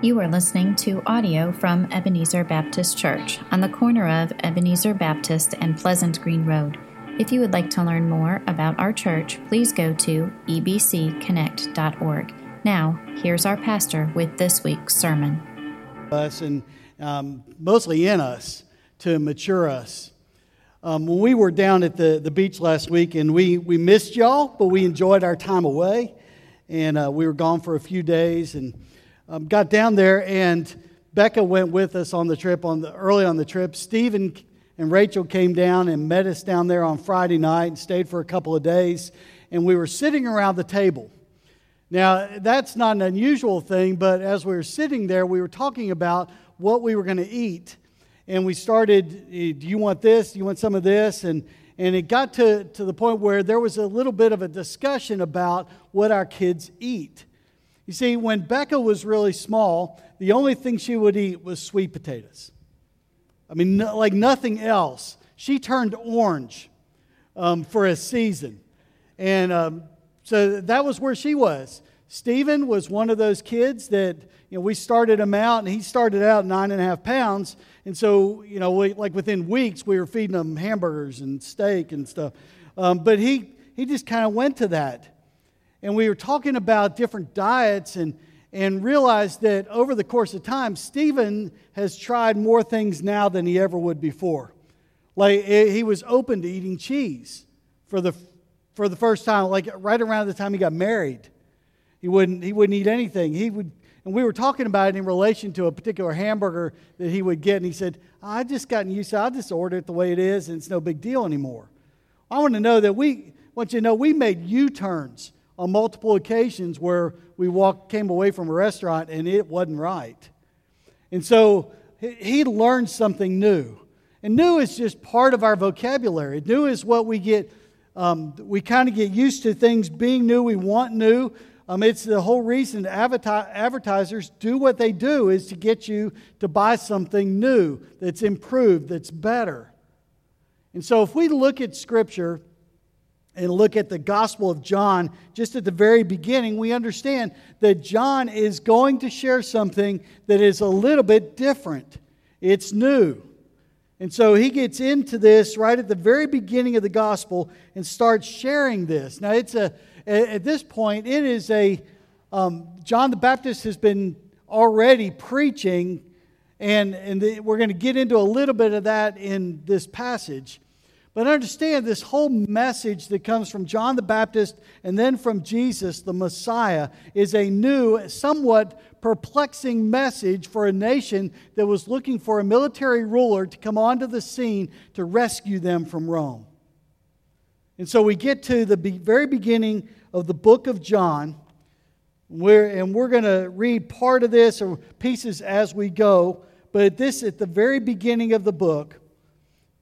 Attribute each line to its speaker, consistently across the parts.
Speaker 1: You are listening to audio from Ebenezer Baptist Church on the corner of Ebenezer Baptist and Pleasant Green Road. If you would like to learn more about our church, please go to ebcconnect.org. Now, here's our pastor with this week's sermon.
Speaker 2: Us and um, mostly in us to mature us. Um, when we were down at the, the beach last week, and we, we missed y'all, but we enjoyed our time away. And uh, we were gone for a few days and um, got down there, and Becca went with us on the trip on the, early on the trip. Stephen and Rachel came down and met us down there on Friday night and stayed for a couple of days. And we were sitting around the table. Now, that's not an unusual thing, but as we were sitting there, we were talking about what we were going to eat. And we started, eh, do you want this? Do you want some of this? And, and it got to, to the point where there was a little bit of a discussion about what our kids eat. You see, when Becca was really small, the only thing she would eat was sweet potatoes. I mean, no, like nothing else. She turned orange um, for a season. And um, so that was where she was. Stephen was one of those kids that, you know, we started him out, and he started out nine and a half pounds. And so, you know, we, like within weeks, we were feeding him hamburgers and steak and stuff. Um, but he, he just kind of went to that and we were talking about different diets and, and realized that over the course of time, Stephen has tried more things now than he ever would before. Like eh, he was open to eating cheese for the, for the first time, like right around the time he got married. He wouldn't, he wouldn't eat anything. He would, and we were talking about it in relation to a particular hamburger that he would get, and he said, I just gotten used to it. I just order it the way it is, and it's no big deal anymore. I want to know that we want you to know we made U-turns on multiple occasions where we walked, came away from a restaurant and it wasn't right. And so he learned something new. And new is just part of our vocabulary. New is what we get, um, we kind of get used to things being new. We want new. Um, it's the whole reason advertisers do what they do is to get you to buy something new that's improved, that's better. And so if we look at Scripture, and look at the Gospel of John, just at the very beginning, we understand that John is going to share something that is a little bit different. It's new. And so he gets into this right at the very beginning of the Gospel and starts sharing this. Now, it's a, at this point, it is a, um, John the Baptist has been already preaching, and, and the, we're going to get into a little bit of that in this passage. But understand this whole message that comes from John the Baptist and then from Jesus, the Messiah, is a new, somewhat perplexing message for a nation that was looking for a military ruler to come onto the scene to rescue them from Rome. And so we get to the very beginning of the book of John, where, and we're going to read part of this or pieces as we go. But at this, at the very beginning of the book,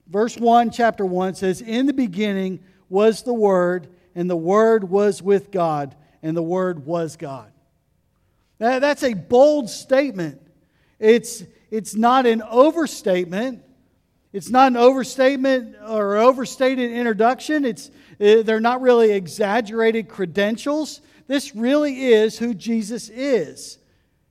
Speaker 2: verse 1, chapter 1 says, In the beginning was the Word, and the Word was with God, and the Word was God. Now, that's a bold statement. It's, it's not an overstatement. It's not an overstatement or overstated introduction. It's, eh, they're not really exaggerated credentials. This really is who Jesus is.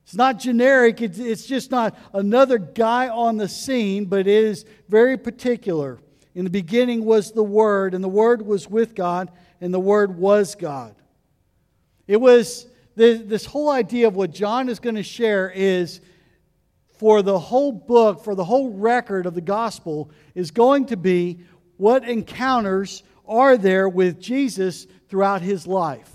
Speaker 2: It's not generic, it's just not another guy on the scene, but it is very particular. In the beginning was the Word, and the Word was with God, and the Word was God. It was this whole idea of what John is going to share is for the whole book, for the whole record of the gospel, is going to be what encounters are there with Jesus throughout his life.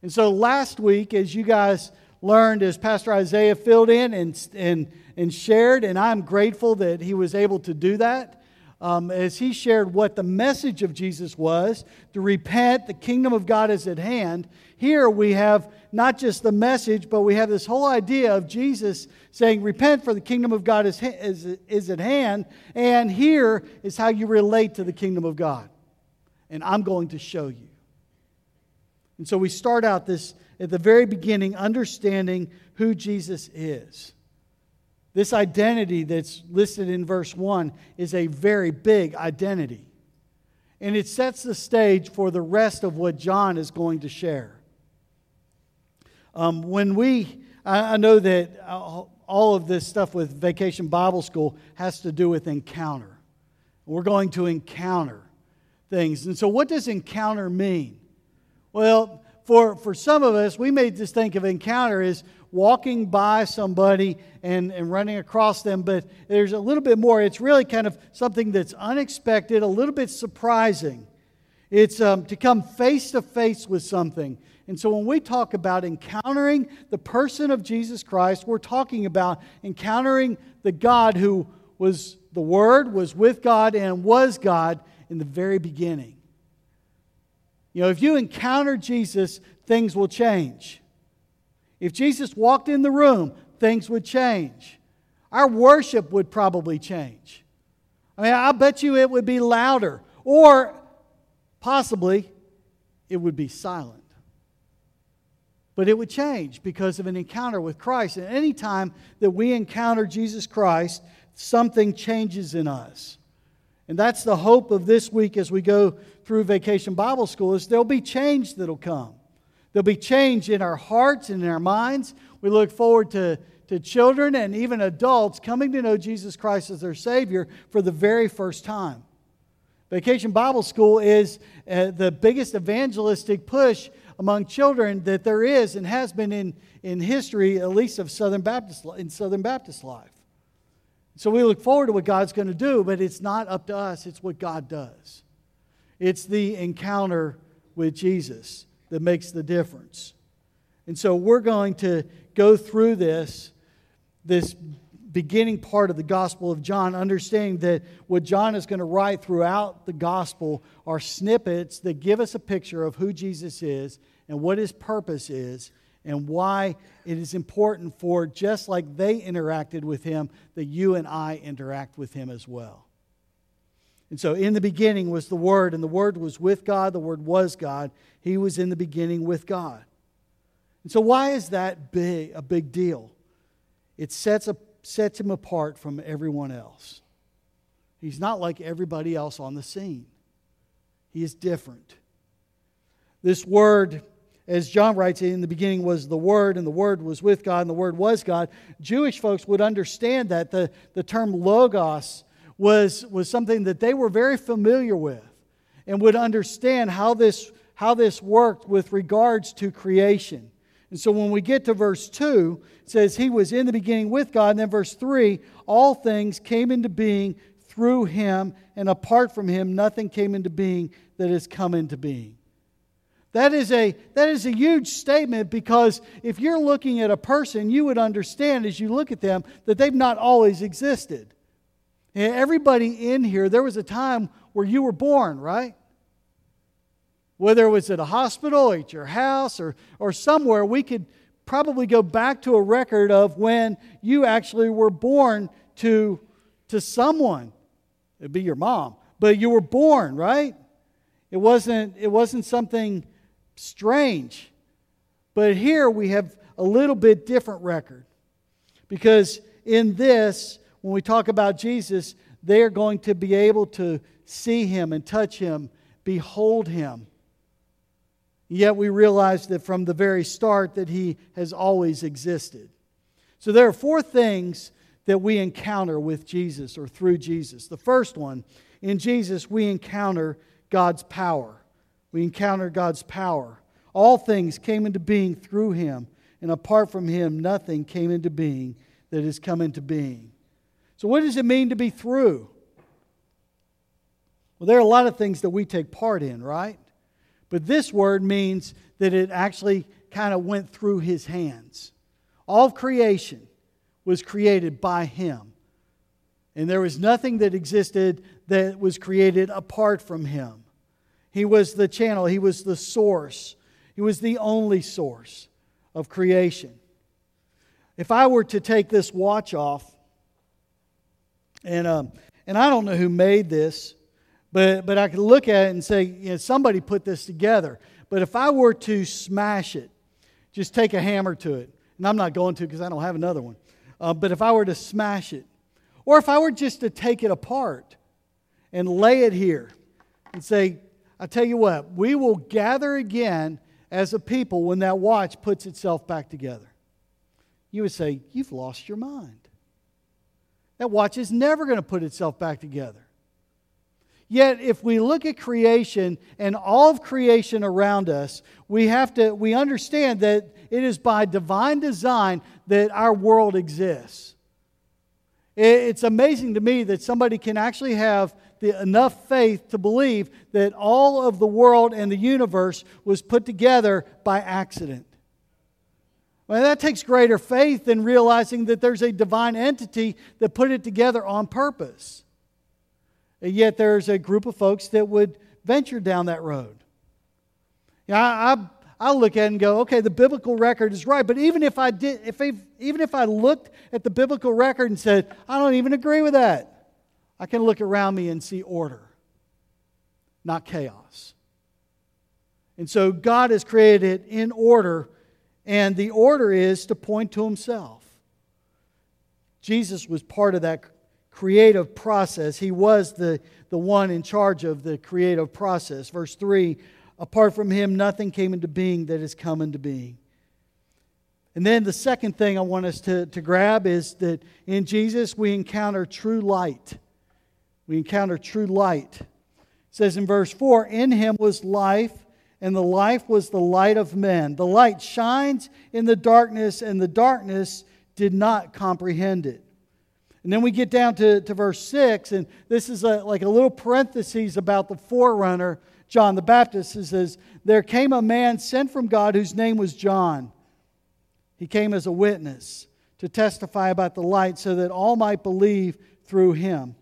Speaker 2: And so last week, as you guys learned as Pastor Isaiah filled in and, and, and shared, and I'm grateful that he was able to do that. Um, as he shared what the message of Jesus was to repent, the kingdom of God is at hand. Here we have not just the message, but we have this whole idea of Jesus saying, Repent, for the kingdom of God is, is, is at hand. And here is how you relate to the kingdom of God. And I'm going to show you. And so we start out this at the very beginning understanding who Jesus is. This identity that's listed in verse 1 is a very big identity. And it sets the stage for the rest of what John is going to share. Um, when we, I, I know that all of this stuff with Vacation Bible School has to do with encounter. We're going to encounter things. And so, what does encounter mean? Well, for, for some of us, we may just think of encounter as walking by somebody and, and running across them, but there's a little bit more. It's really kind of something that's unexpected, a little bit surprising. It's um, to come face to face with something. And so when we talk about encountering the person of Jesus Christ, we're talking about encountering the God who was the Word, was with God, and was God in the very beginning. You know, if you encounter Jesus, things will change. If Jesus walked in the room, things would change. Our worship would probably change. I mean, I bet you it would be louder, or possibly it would be silent. But it would change because of an encounter with Christ. And any time that we encounter Jesus Christ, something changes in us. And that's the hope of this week as we go through Vacation Bible School is there'll be change that'll come. There'll be change in our hearts and in our minds. We look forward to, to children and even adults coming to know Jesus Christ as their Savior for the very first time. Vacation Bible School is uh, the biggest evangelistic push among children that there is and has been in, in history, at least of Southern Baptist, in Southern Baptist life. So we look forward to what God's going to do, but it's not up to us, it's what God does. It's the encounter with Jesus that makes the difference. And so we're going to go through this, this beginning part of the Gospel of John, understanding that what John is going to write throughout the Gospel are snippets that give us a picture of who Jesus is and what his purpose is and why it is important for just like they interacted with him, that you and I interact with him as well. And so, in the beginning was the Word, and the Word was with God, the Word was God. He was in the beginning with God. And so, why is that big, a big deal? It sets, a, sets him apart from everyone else. He's not like everybody else on the scene, he is different. This word as John writes, in the beginning was the Word, and the Word was with God, and the Word was God. Jewish folks would understand that the, the term logos was, was something that they were very familiar with and would understand how this, how this worked with regards to creation. And so when we get to verse 2, it says, He was in the beginning with God. And then verse 3, all things came into being through Him, and apart from Him, nothing came into being that has come into being. That is, a, that is a huge statement because if you're looking at a person, you would understand as you look at them that they've not always existed. And everybody in here, there was a time where you were born, right? Whether it was at a hospital, at your house, or, or somewhere, we could probably go back to a record of when you actually were born to, to someone. It'd be your mom, but you were born, right? It wasn't, it wasn't something strange. But here we have a little bit different record. Because in this, when we talk about Jesus, they are going to be able to see him and touch him, behold him. Yet we realize that from the very start that he has always existed. So there are four things that we encounter with Jesus or through Jesus. The first one, in Jesus, we encounter God's power we encounter God's power. All things came into being through him, and apart from him, nothing came into being that has come into being. So, what does it mean to be through? Well, there are a lot of things that we take part in, right? But this word means that it actually kind of went through his hands. All of creation was created by him. And there was nothing that existed that was created apart from him. He was the channel, He was the source, He was the only source of creation. If I were to take this watch off, and, um, and I don't know who made this, but, but I could look at it and say, you know, somebody put this together. But if I were to smash it, just take a hammer to it, and I'm not going to because I don't have another one, uh, but if I were to smash it, or if I were just to take it apart and lay it here and say, I tell you what, we will gather again as a people when that watch puts itself back together. you would say, You've lost your mind. That watch is never going to put itself back together. Yet, if we look at creation and all of creation around us, we have to we understand that it is by divine design that our world exists. It's amazing to me that somebody can actually have the, enough faith to believe that all of the world and the universe was put together by accident. Well, that takes greater faith than realizing that there's a divine entity that put it together on purpose. And yet, there's a group of folks that would venture down that road. Yeah, I, I, I look at it and go, okay, the biblical record is right. But even if I did, if even if I looked at the biblical record and said, I don't even agree with that, I can look around me and see order, not chaos. And so God has created it in order and the order is to point to himself. Jesus was part of that creative process. He was the, the one in charge of the creative process. Verse 3 Apart from him, nothing came into being that has come into being. And then the second thing I want us to, to grab is that in Jesus we encounter true light. We encounter true light. It says in verse 4 In him was life and the life was the light of men. The light shines in the darkness, and the darkness did not comprehend it. And then we get down to, to verse 6, and this is a, like a little parenthesis about the forerunner, John the Baptist. It says, There came a man sent from God whose name was John. He came as a witness to testify about the light so that all might believe through him.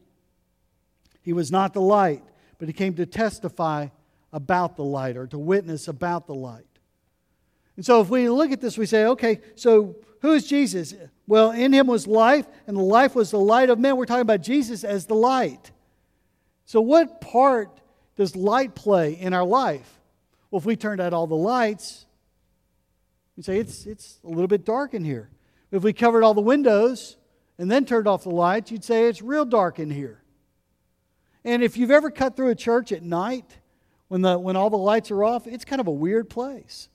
Speaker 2: He was not the light, but he came to testify about the light or to witness about the light. And so if we look at this, we say, okay, so who is Jesus? Well, in him was life, and the life was the light of men. We're talking about Jesus as the light. So, what part does light play in our life? Well, if we turned out all the lights, we say it's, it's a little bit dark in here. If we covered all the windows and then turned off the lights, you'd say it's real dark in here. And if you've ever cut through a church at night, when, the, when all the lights are off, it's kind of a weird place.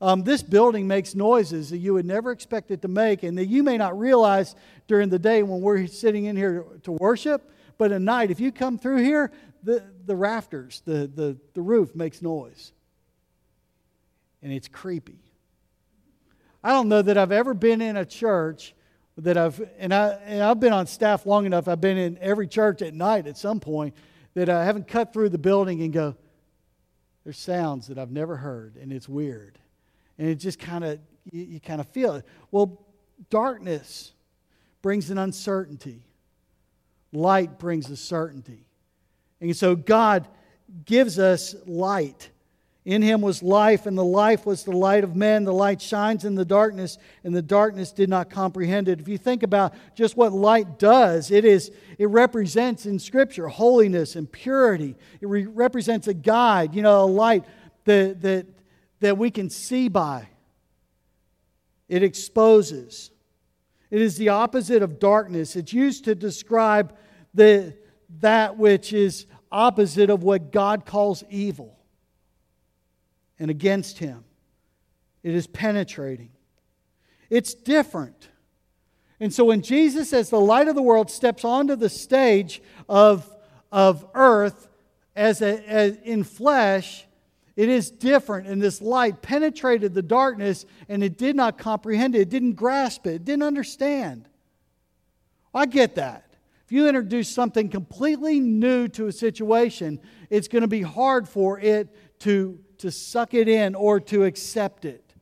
Speaker 2: Um, this building makes noises that you would never expect it to make, and that you may not realize during the day when we're sitting in here to worship. But at night, if you come through here, the, the rafters, the, the, the roof makes noise. And it's creepy. I don't know that I've ever been in a church that I've, and, I, and I've been on staff long enough, I've been in every church at night at some point, that I haven't cut through the building and go, there's sounds that I've never heard, and it's weird. And it just kind of, you, you kind of feel it. Well, darkness brings an uncertainty, light brings a certainty. And so God gives us light. In him was life, and the life was the light of men. The light shines in the darkness, and the darkness did not comprehend it. If you think about just what light does, it is it represents in Scripture holiness and purity. It re- represents a guide, you know, a light that, that, that we can see by. It exposes. It is the opposite of darkness. It's used to describe the, that which is opposite of what God calls evil and against him. It is penetrating. It's different. And so when Jesus, as the light of the world, steps onto the stage of, of earth as, a, as in flesh, it is different. And this light penetrated the darkness and it did not comprehend it. It didn't grasp it. It didn't understand. I get that. If you introduce something completely new to a situation, it's going to be hard for it to to suck it in or to accept it.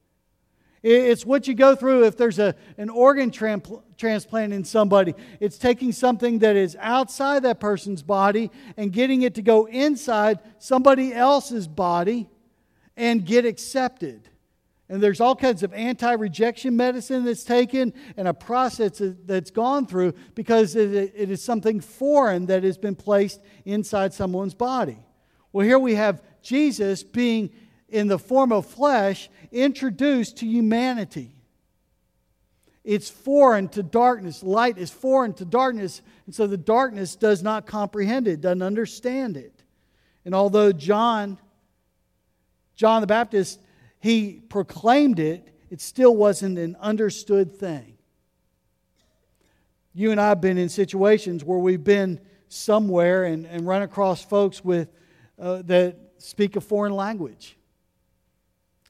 Speaker 2: It's what you go through if there's a, an organ transplant in somebody. It's taking something that is outside that person's body and getting it to go inside somebody else's body and get accepted. And there's all kinds of anti rejection medicine that's taken and a process that's gone through because it is something foreign that has been placed inside someone's body. Well, here we have Jesus being in the form of flesh introduced to humanity. It's foreign to darkness. Light is foreign to darkness, and so the darkness does not comprehend it, doesn't understand it. And although John, John the Baptist, he proclaimed it it still wasn't an understood thing. You and I have been in situations where we've been somewhere and, and run across folks with, uh, that speak a foreign language.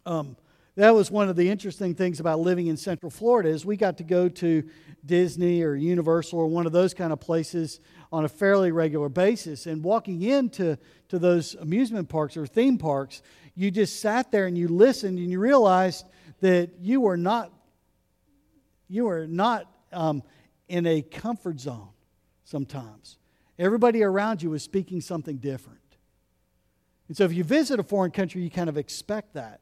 Speaker 2: Um, that was one of the interesting things about living in Central Florida is we got to go to Disney or Universal or one of those kind of places on a fairly regular basis. And walking into to those amusement parks or theme parks, you just sat there and you listened and you realized that you were not you were not um, in a comfort zone sometimes. Everybody around you was speaking something different. And so if you visit a foreign country, you kind of expect that.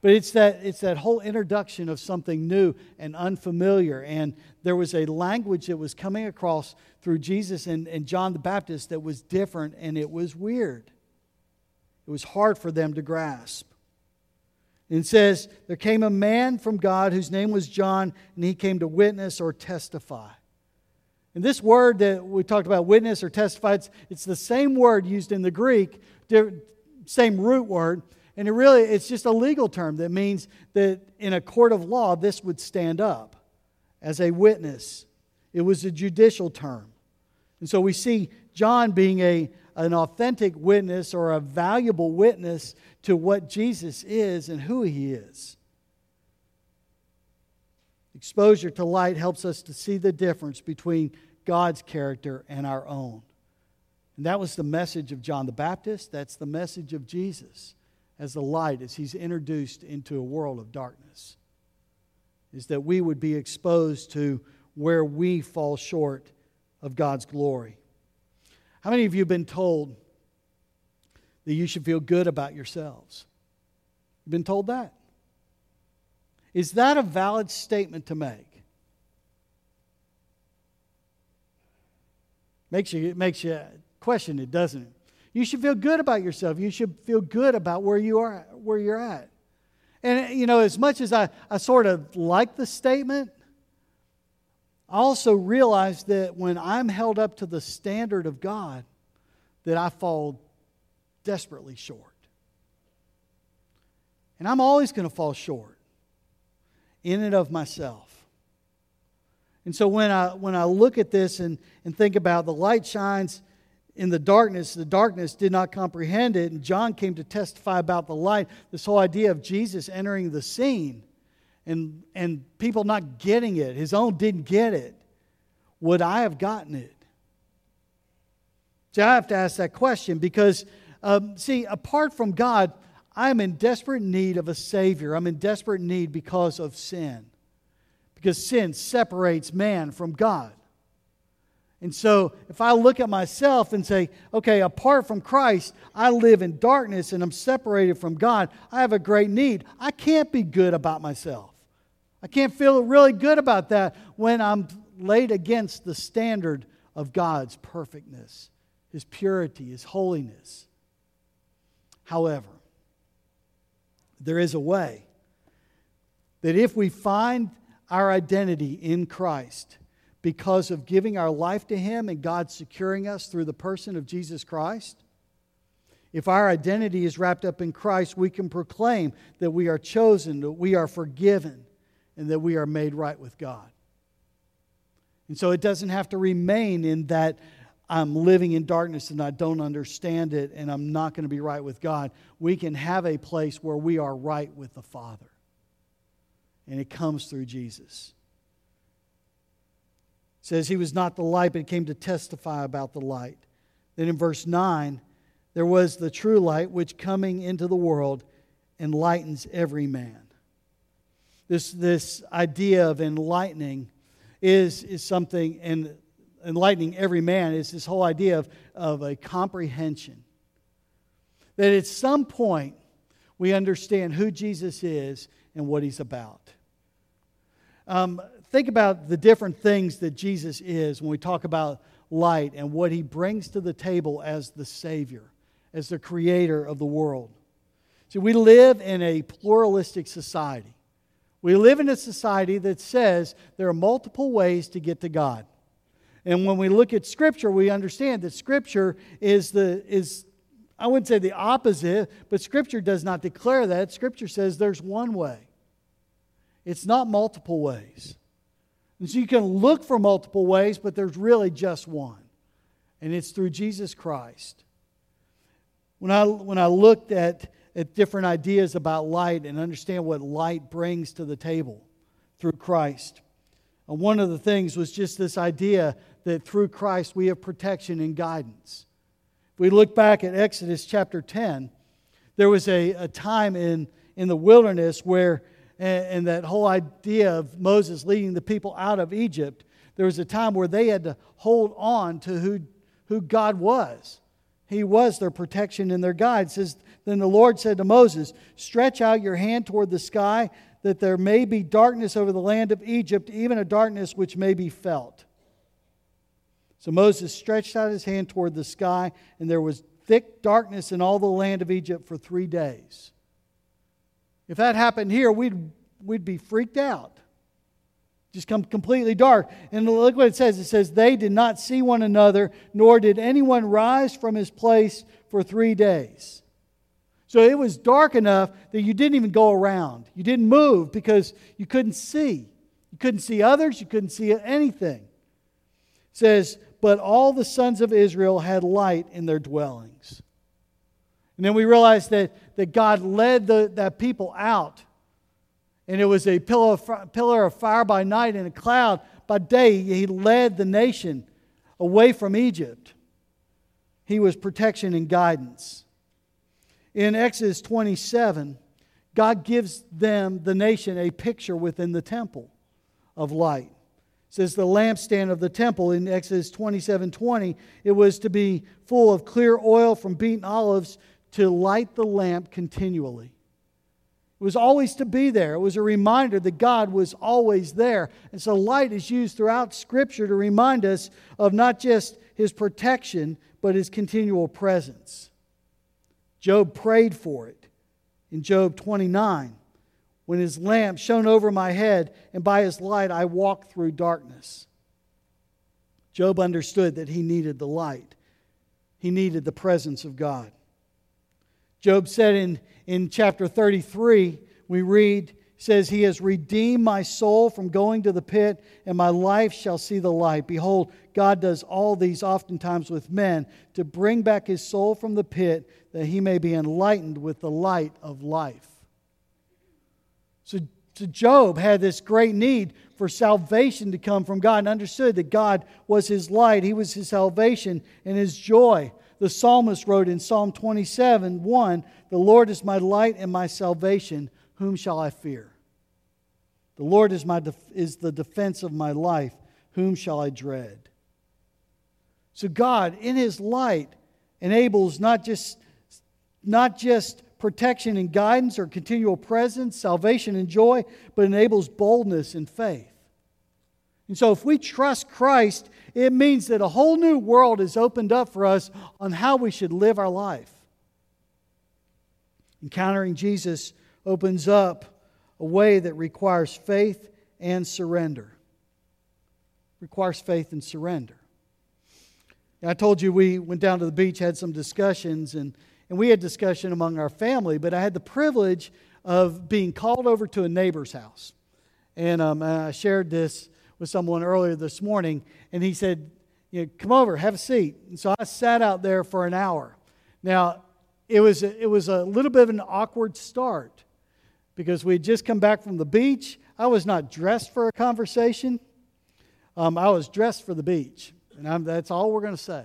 Speaker 2: But it's that, it's that whole introduction of something new and unfamiliar. And there was a language that was coming across through Jesus and, and John the Baptist that was different and it was weird. It was hard for them to grasp. And it says, There came a man from God whose name was John, and he came to witness or testify. And this word that we talked about, witness or testify, it's, it's the same word used in the Greek, same root word, and it really, it's just a legal term that means that in a court of law, this would stand up as a witness. It was a judicial term. And so we see John being a, an authentic witness or a valuable witness to what Jesus is and who he is. Exposure to light helps us to see the difference between God's character and our own. And that was the message of John the Baptist. That's the message of Jesus as the light as he's introduced into a world of darkness is that we would be exposed to where we fall short of God's glory. How many of you have been told that you should feel good about yourselves? You've been told that? Is that a valid statement to make? Makes you, it makes you question it, doesn't it? You should feel good about yourself. You should feel good about where you are, where you're at. And you know, as much as I, I sort of like the statement, I also realize that when I'm held up to the standard of God, that I fall desperately short. And I'm always going to fall short in and of myself. And so when I when I look at this and, and think about the light shines in the darkness, the darkness did not comprehend it. And John came to testify about the light. This whole idea of Jesus entering the scene and, and people not getting it, his own didn't get it. Would I have gotten it? See, I have to ask that question because, um, see, apart from God, I'm in desperate need of a Savior. I'm in desperate need because of sin. Because sin separates man from God. And so, if I look at myself and say, okay, apart from Christ, I live in darkness and I'm separated from God, I have a great need. I can't be good about myself. I can't feel really good about that when I'm laid against the standard of God's perfectness, His purity, His holiness. However, there is a way that if we find our identity in Christ, because of giving our life to Him and God securing us through the person of Jesus Christ? If our identity is wrapped up in Christ, we can proclaim that we are chosen, that we are forgiven, and that we are made right with God. And so it doesn't have to remain in that I'm living in darkness and I don't understand it and I'm not going to be right with God. We can have a place where we are right with the Father. And it comes through Jesus says he was not the light, but came to testify about the light. Then in verse 9, there was the true light which coming into the world enlightens every man. This, this idea of enlightening is, is something, and enlightening every man is this whole idea of, of a comprehension. That at some point we understand who Jesus is and what he's about. Um, think about the different things that Jesus is when we talk about light and what he brings to the table as the Savior, as the creator of the world. See, we live in a pluralistic society. We live in a society that says there are multiple ways to get to God. And when we look at Scripture, we understand that Scripture is the is I wouldn't say the opposite, but Scripture does not declare that. Scripture says there's one way. it's not multiple ways. And so you can look for multiple ways, but there's really just one, and it's through Jesus Christ. When I, when I looked at, at different ideas about light and understand what light brings to the table through Christ, uh, one of the things was just this idea that through Christ we have protection and guidance. If we look back at Exodus chapter 10, there was a, a time in, in the wilderness where, and, and that whole idea of Moses leading the people out of Egypt, there was a time where they had to hold on to who, who God was. He was their protection and their guide. It says, then the Lord said to Moses, Stretch out your hand toward the sky, that there may be darkness over the land of Egypt, even a darkness which may be felt. So Moses stretched out his hand toward the sky, and there was thick darkness in all the land of Egypt for three days. If that happened here, we'd, we'd be freaked out. Just come completely dark. And look what it says it says, They did not see one another, nor did anyone rise from his place for three days. So it was dark enough that you didn't even go around. You didn't move because you couldn't see. You couldn't see others, you couldn't see anything. It says, But all the sons of Israel had light in their dwellings. And then we realize that, that God led the, that people out. And it was a pillar of, pillar of fire by night and a cloud by day. He led the nation away from Egypt. He was protection and guidance. In Exodus 27, God gives them, the nation, a picture within the temple of light. Says the lampstand of the temple in Exodus 27 20, it was to be full of clear oil from beaten olives to light the lamp continually. It was always to be there. It was a reminder that God was always there. And so light is used throughout Scripture to remind us of not just his protection, but his continual presence. Job prayed for it in Job 29 when his lamp shone over my head, and by his light I walked through darkness. Job understood that he needed the light, he needed the presence of God. Job said in, in chapter 33, we read, says, He has redeemed my soul from going to the pit, and my life shall see the light. Behold, God does all these oftentimes with men to bring back his soul from the pit that he may be enlightened with the light of life. So, so Job had this great need for salvation to come from God and understood that God was his light, he was his salvation and his joy. The psalmist wrote in Psalm 27 1 The Lord is my light and my salvation whom shall I fear? The Lord is, my def- is the defense of my life. Whom shall I dread? So, God, in His light, enables not just, not just protection and guidance or continual presence, salvation and joy, but enables boldness and faith. And so, if we trust Christ, it means that a whole new world is opened up for us on how we should live our life. Encountering Jesus opens up a way that requires faith and surrender. Requires faith and surrender. I told you we went down to the beach, had some discussions, and, and we had discussion among our family, but I had the privilege of being called over to a neighbor's house. And um, I shared this with someone earlier this morning, and he said, you know, Come over, have a seat. And so I sat out there for an hour. Now, it was, it was a little bit of an awkward start because we had just come back from the beach. I was not dressed for a conversation, um, I was dressed for the beach. And I'm, that's all we're going to say.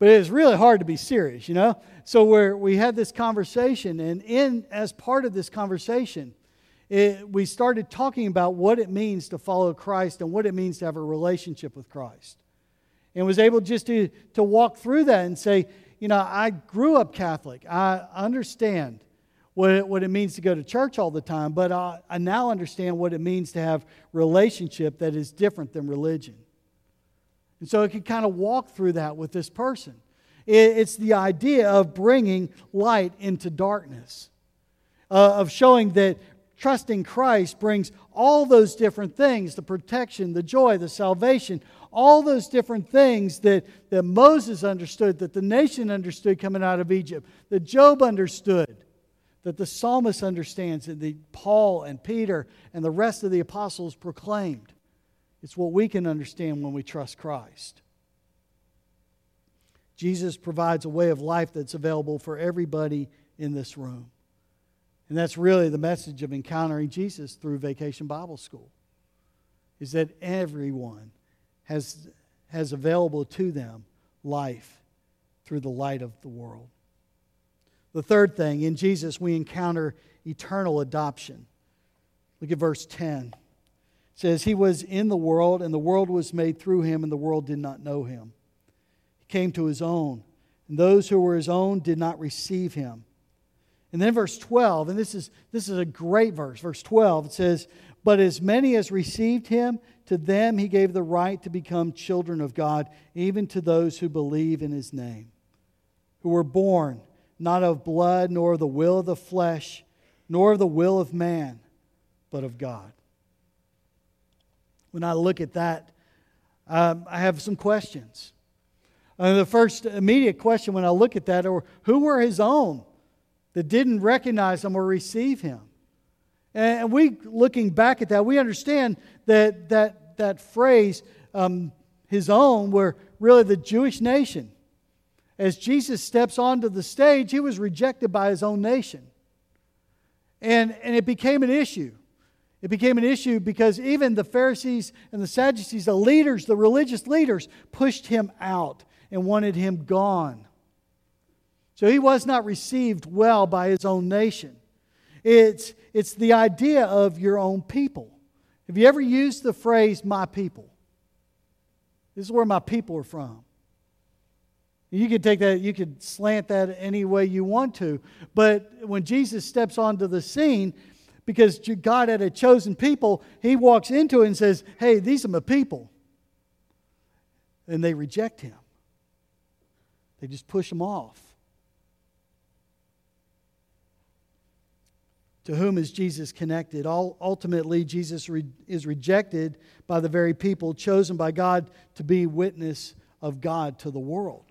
Speaker 2: But it was really hard to be serious, you know? So we we had this conversation, and in as part of this conversation, it, we started talking about what it means to follow Christ and what it means to have a relationship with Christ. And was able just to, to walk through that and say, you know, I grew up Catholic. I understand what it, what it means to go to church all the time, but I, I now understand what it means to have relationship that is different than religion. And so I could kind of walk through that with this person. It's the idea of bringing light into darkness, uh, of showing that trusting Christ brings all those different things the protection, the joy, the salvation, all those different things that, that Moses understood, that the nation understood coming out of Egypt, that Job understood, that the psalmist understands and that Paul and Peter and the rest of the apostles proclaimed. It's what we can understand when we trust Christ. Jesus provides a way of life that's available for everybody in this room. And that's really the message of encountering Jesus through Vacation Bible School. Is that everyone has, has available to them life through the light of the world. The third thing, in Jesus, we encounter eternal adoption. Look at verse 10. Says, He was in the world, and the world was made through him, and the world did not know him. He came to his own, and those who were his own did not receive him. And then verse 12, and this is, this is a great verse. Verse 12, it says, But as many as received him, to them he gave the right to become children of God, even to those who believe in his name, who were born not of blood, nor of the will of the flesh, nor of the will of man, but of God. When I look at that, um, I have some questions. And the first immediate question when I look at that or who were his own that didn't recognize him or receive him? And we, looking back at that, we understand that that, that phrase, um, his own, were really the Jewish nation as Jesus steps onto the stage, he was rejected by his own nation. And, and it became an issue. It became an issue because even the Pharisees and the Sadducees, the leaders, the religious leaders, pushed him out and wanted him gone. So he was not received well by his own nation. It's, it's the idea of your own people. Have you ever used the phrase, my people? This is where my people are from. You could take that, you could slant that any way you want to. But when Jesus steps onto the scene, because God had a chosen people, he walks into it and says, Hey, these are my people. And they reject him, they just push him off. To whom is Jesus connected? All, Ultimately, Jesus is rejected by the very people chosen by God to be witness of God to the world.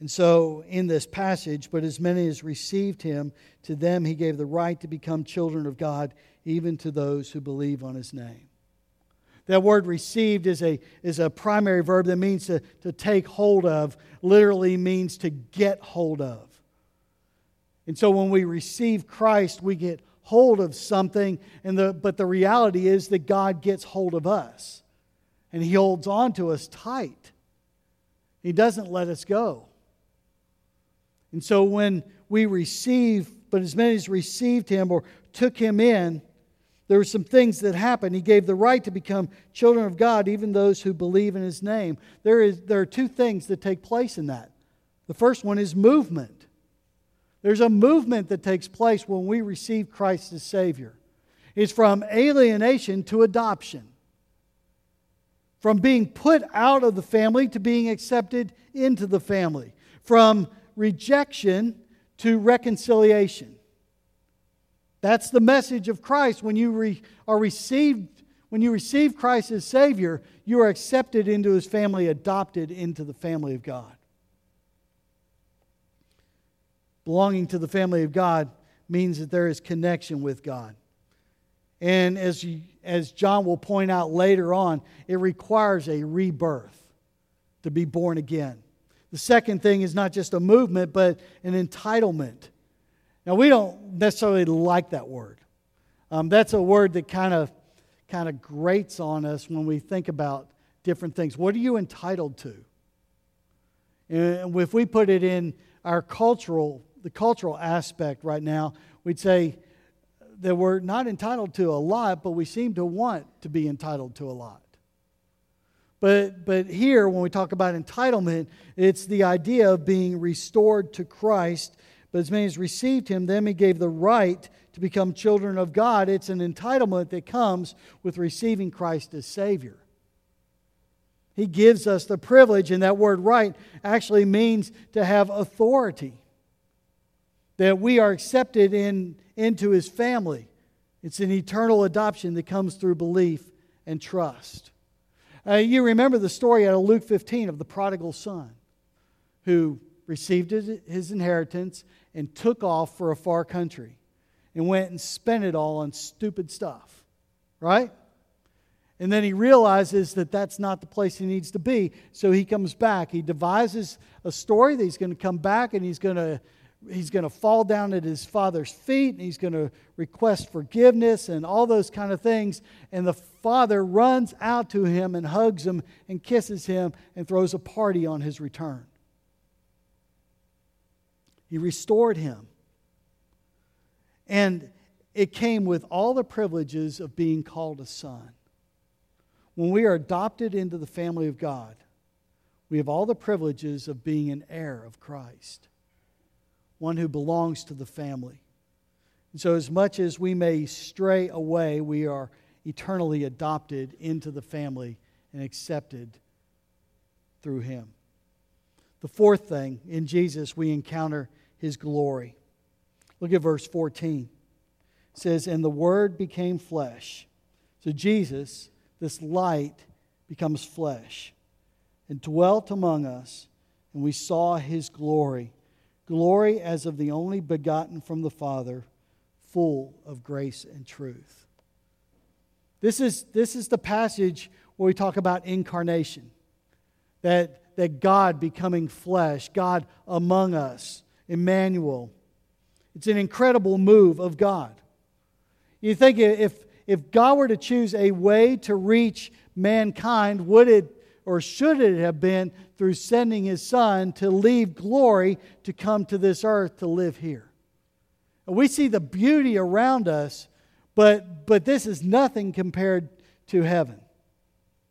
Speaker 2: And so, in this passage, but as many as received him, to them he gave the right to become children of God, even to those who believe on his name. That word received is a, is a primary verb that means to, to take hold of, literally means to get hold of. And so, when we receive Christ, we get hold of something, and the, but the reality is that God gets hold of us, and he holds on to us tight. He doesn't let us go. And so when we receive, but as many as received him or took him in, there were some things that happened. He gave the right to become children of God, even those who believe in his name. There, is, there are two things that take place in that. The first one is movement. There's a movement that takes place when we receive Christ as Savior. It's from alienation to adoption, from being put out of the family to being accepted into the family, from rejection to reconciliation. That's the message of Christ. When you re, are received, when you receive Christ as Savior, you are accepted into His family, adopted into the family of God. Belonging to the family of God means that there is connection with God. And as, you, as John will point out later on, it requires a rebirth to be born again. The second thing is not just a movement, but an entitlement. Now, we don't necessarily like that word. Um, that's a word that kind of kind of grates on us when we think about different things. What are you entitled to? And if we put it in our cultural, the cultural aspect right now, we'd say that we're not entitled to a lot, but we seem to want to be entitled to a lot. But, but here, when we talk about entitlement, it's the idea of being restored to Christ. But as many as received him, them he gave the right to become children of God. It's an entitlement that comes with receiving Christ as Savior. He gives us the privilege, and that word right actually means to have authority. That we are accepted in, into his family. It's an eternal adoption that comes through belief and trust. Uh, you remember the story out of Luke 15 of the prodigal son who received his inheritance, and took off for a far country and went and spent it all on stupid stuff, right? And then he realizes that that's not the place he needs to be. So he comes back. He devises a story that he's going to come back and he's going to he's going to fall down at his father's feet and he's going to request forgiveness and all those kind of things. And the father runs out to him and hugs him and kisses him and throws a party on his return. He restored him. And it came with all the privileges of being called a son. When we are adopted into the family of God, we have all the privileges of being an heir of Christ one who belongs to the family. And so, as much as we may stray away, we are eternally adopted into the family and accepted through him. The fourth thing, in Jesus, we encounter his glory. Look at verse 14. It says, And the Word became flesh. So, Jesus, this light, becomes flesh and dwelt among us, and we saw his glory glory as of the only begotten from the Father, full of grace and truth. This is, this is the passage where we talk about incarnation, that, that God becoming flesh, God among us, Emmanuel. It's an incredible move of God. You think if, if God were to choose a way to reach mankind, would it or should it have been through sending his son to leave glory to come to this earth to live here? And we see the beauty around us, but, but this is nothing compared to heaven.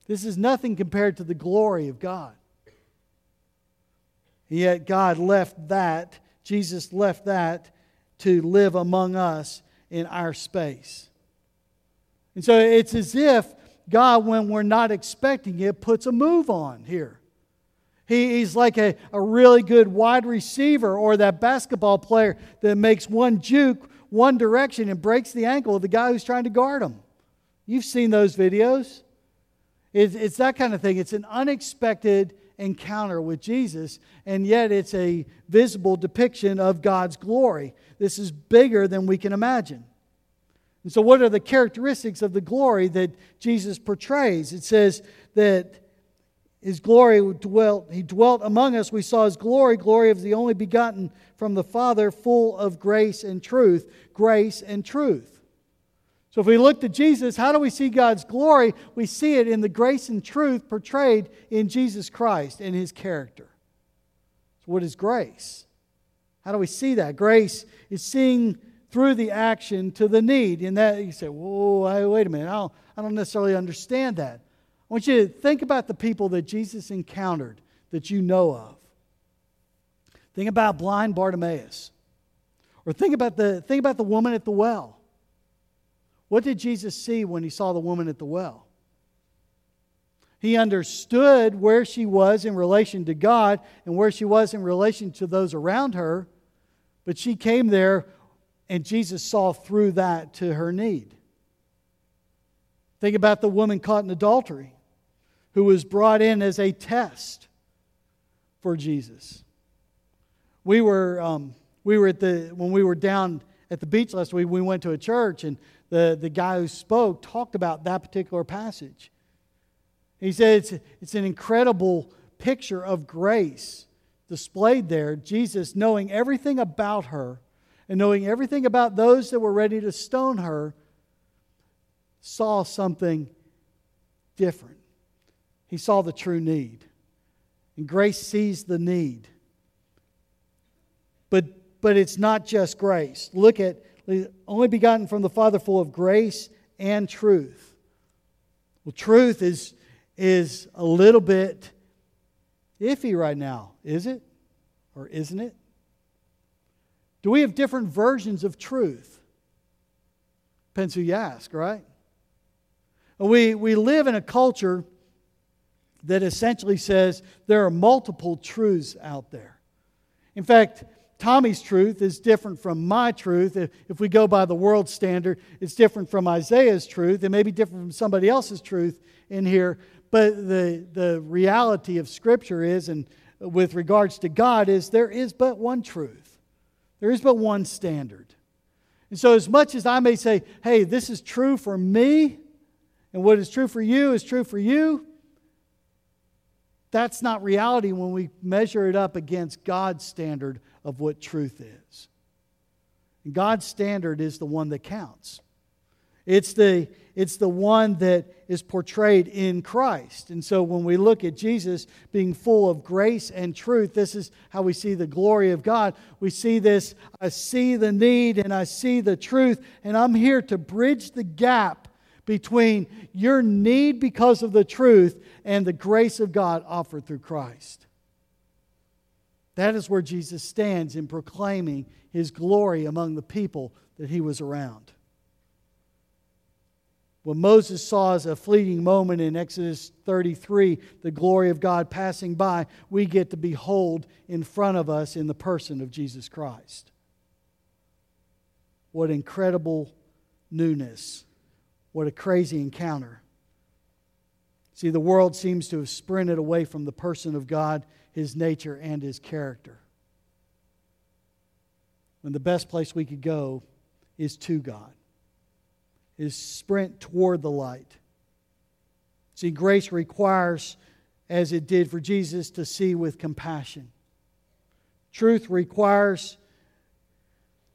Speaker 2: This is nothing compared to the glory of God. Yet God left that, Jesus left that to live among us in our space. And so it's as if God, when we're not expecting it, puts a move on here. He, he's like a, a really good wide receiver or that basketball player that makes one juke one direction and breaks the ankle of the guy who's trying to guard him. You've seen those videos. It, it's that kind of thing. It's an unexpected encounter with Jesus, and yet it's a visible depiction of God's glory. This is bigger than we can imagine. And so, what are the characteristics of the glory that Jesus portrays? It says that his glory dwelt, he dwelt among us. We saw his glory, glory of the only begotten from the Father, full of grace and truth. Grace and truth. So, if we look to Jesus, how do we see God's glory? We see it in the grace and truth portrayed in Jesus Christ and his character. So, what is grace? How do we see that? Grace is seeing through the action to the need. And that you say, whoa, wait a minute, I don't, I don't necessarily understand that. I want you to think about the people that Jesus encountered that you know of. Think about blind Bartimaeus. Or think about the, think about the woman at the well. What did Jesus see when he saw the woman at the well? He understood where she was in relation to God and where she was in relation to those around her, but she came there and Jesus saw through that to her need. Think about the woman caught in adultery who was brought in as a test for Jesus. We were, um, we were at the, when we were down at the beach last week, we went to a church, and the, the guy who spoke talked about that particular passage. He said it's, it's an incredible picture of grace displayed there. Jesus, knowing everything about her, and knowing everything about those that were ready to stone her, saw something different. He saw the true need. And grace sees the need. But, but it's not just grace. Look at only begotten from the Father, full of grace and truth. Well, truth is, is a little bit iffy right now, is it? Or isn't it? Do we have different versions of truth? Depends who you ask, right? We, we live in a culture that essentially says there are multiple truths out there. In fact, Tommy's truth is different from my truth. If, if we go by the world standard, it's different from Isaiah's truth. It may be different from somebody else's truth in here. But the, the reality of Scripture is, and with regards to God is there is but one truth, there is but one standard. And so, as much as I may say, hey, this is true for me, and what is true for you is true for you, that's not reality when we measure it up against God's standard of what truth is. And God's standard is the one that counts. It's the, it's the one that is portrayed in Christ. And so when we look at Jesus being full of grace and truth, this is how we see the glory of God. We see this I see the need and I see the truth, and I'm here to bridge the gap between your need because of the truth and the grace of God offered through Christ. That is where Jesus stands in proclaiming his glory among the people that he was around. What Moses saw as a fleeting moment in Exodus 33, the glory of God passing by, we get to behold in front of us in the person of Jesus Christ. What incredible newness. What a crazy encounter. See, the world seems to have sprinted away from the person of God, his nature, and his character. When the best place we could go is to God is sprint toward the light. See, grace requires, as it did for Jesus, to see with compassion. Truth requires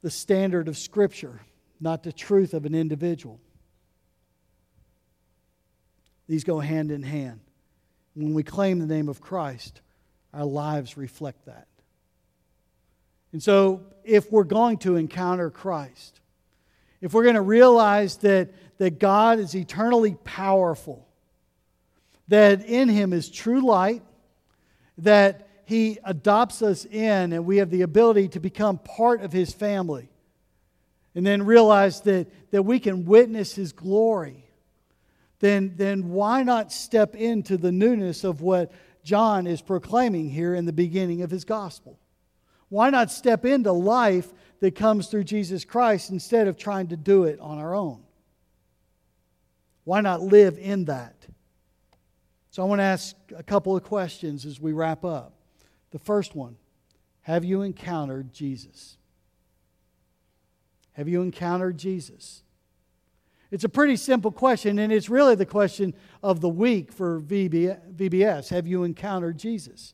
Speaker 2: the standard of Scripture, not the truth of an individual. These go hand in hand. When we claim the name of Christ, our lives reflect that. And so, if we're going to encounter Christ, if we're going to realize that, that God is eternally powerful, that in Him is true light, that He adopts us in, and we have the ability to become part of His family, and then realize that, that we can witness His glory, then, then why not step into the newness of what John is proclaiming here in the beginning of his gospel? Why not step into life that comes through Jesus Christ instead of trying to do it on our own? Why not live in that? So I want to ask a couple of questions as we wrap up. The first one Have you encountered Jesus? Have you encountered Jesus? It's a pretty simple question, and it's really the question of the week for VBS. Have you encountered Jesus?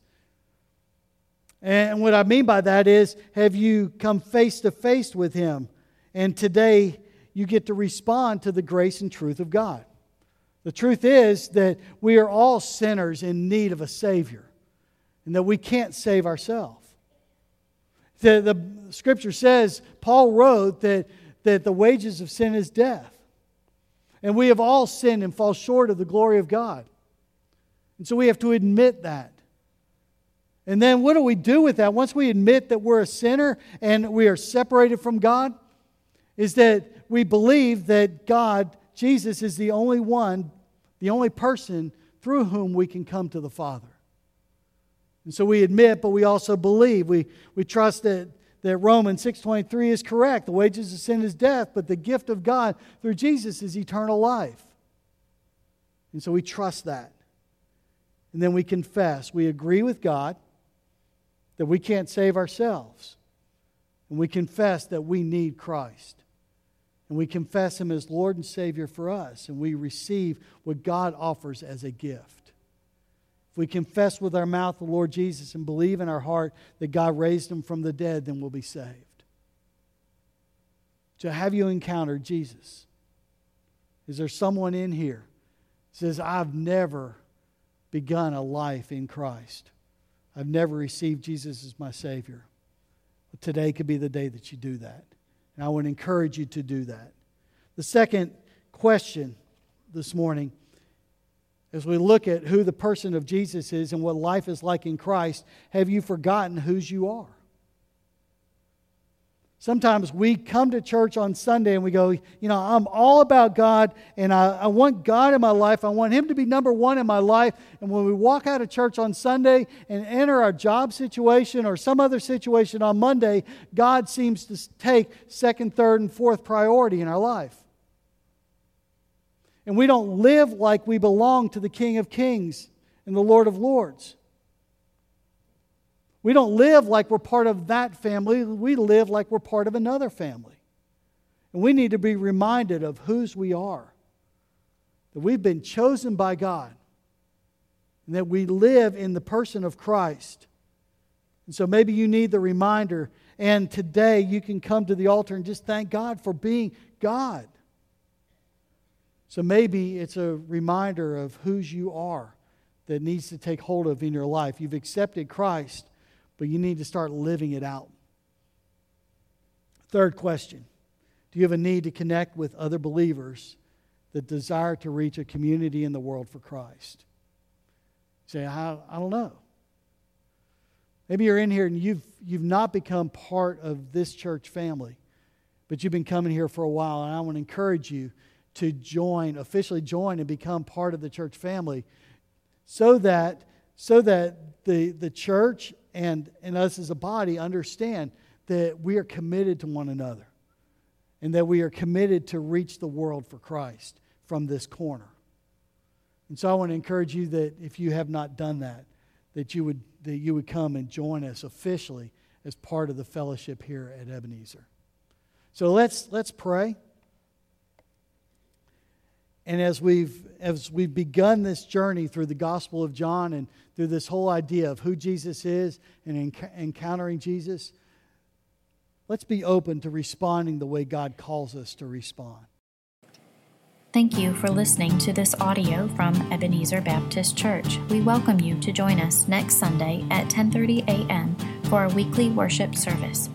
Speaker 2: And what I mean by that is, have you come face to face with Him? And today you get to respond to the grace and truth of God. The truth is that we are all sinners in need of a Savior, and that we can't save ourselves. The, the scripture says, Paul wrote that, that the wages of sin is death. And we have all sinned and fall short of the glory of God. And so we have to admit that. And then what do we do with that? Once we admit that we're a sinner and we are separated from God, is that we believe that God, Jesus, is the only one, the only person through whom we can come to the Father. And so we admit, but we also believe. We, we trust that, that Romans 6.23 is correct. The wages of sin is death, but the gift of God through Jesus is eternal life. And so we trust that. And then we confess. We agree with God that we can't save ourselves. And we confess that we need Christ. And we confess Him as Lord and Savior for us. And we receive what God offers as a gift. If we confess with our mouth the Lord Jesus and believe in our heart that God raised Him from the dead, then we'll be saved. So, have you encountered Jesus? Is there someone in here says, I've never begun a life in Christ? I've never received Jesus as my Savior. Today could be the day that you do that. And I would encourage you to do that. The second question this morning, as we look at who the person of Jesus is and what life is like in Christ, have you forgotten whose you are? Sometimes we come to church on Sunday and we go, you know, I'm all about God and I, I, want God in my life. I want Him to be number one in my life. And when we walk out of church on Sunday and enter our job situation or some other situation on Monday, God seems to take second, third, and fourth priority in our life. And we don't live like we belong to the King of Kings and the Lord of Lords. We don't live like we're part of that family, we live like we're part of another family. And we need to be reminded of whose we are. That we've been chosen by God. And that we live in the person of Christ. And so maybe you need the reminder. And today you can come to the altar and just thank God for being God. So maybe it's a reminder of whose you are that needs to take hold of in your life. You've accepted Christ, but you need to start living it out. Third question Do you have a need to connect with other believers that desire to reach a community in the world for Christ? You say, I, I don't know. Maybe you're in here and you've, you've not become part of this church family, but you've been coming here for a while, and I want to encourage you to join, officially join, and become part of the church family so that, so that the, the church and, and us as a body understand that we are committed to one another and that we are committed to reach the world for Christ from this corner. And so I want to encourage you that if you have not done that, that you would, that you would come and join us officially as part of the fellowship here at Ebenezer. So let's, let's pray. And as we've, as we've begun this journey through the Gospel of John and through this whole idea of who Jesus is and enc- encountering Jesus, let's be open to responding the way God calls us to respond.
Speaker 1: Thank you for listening to this audio from Ebenezer Baptist Church. We welcome you to join us next Sunday at 10:30 a.m. for our weekly worship service.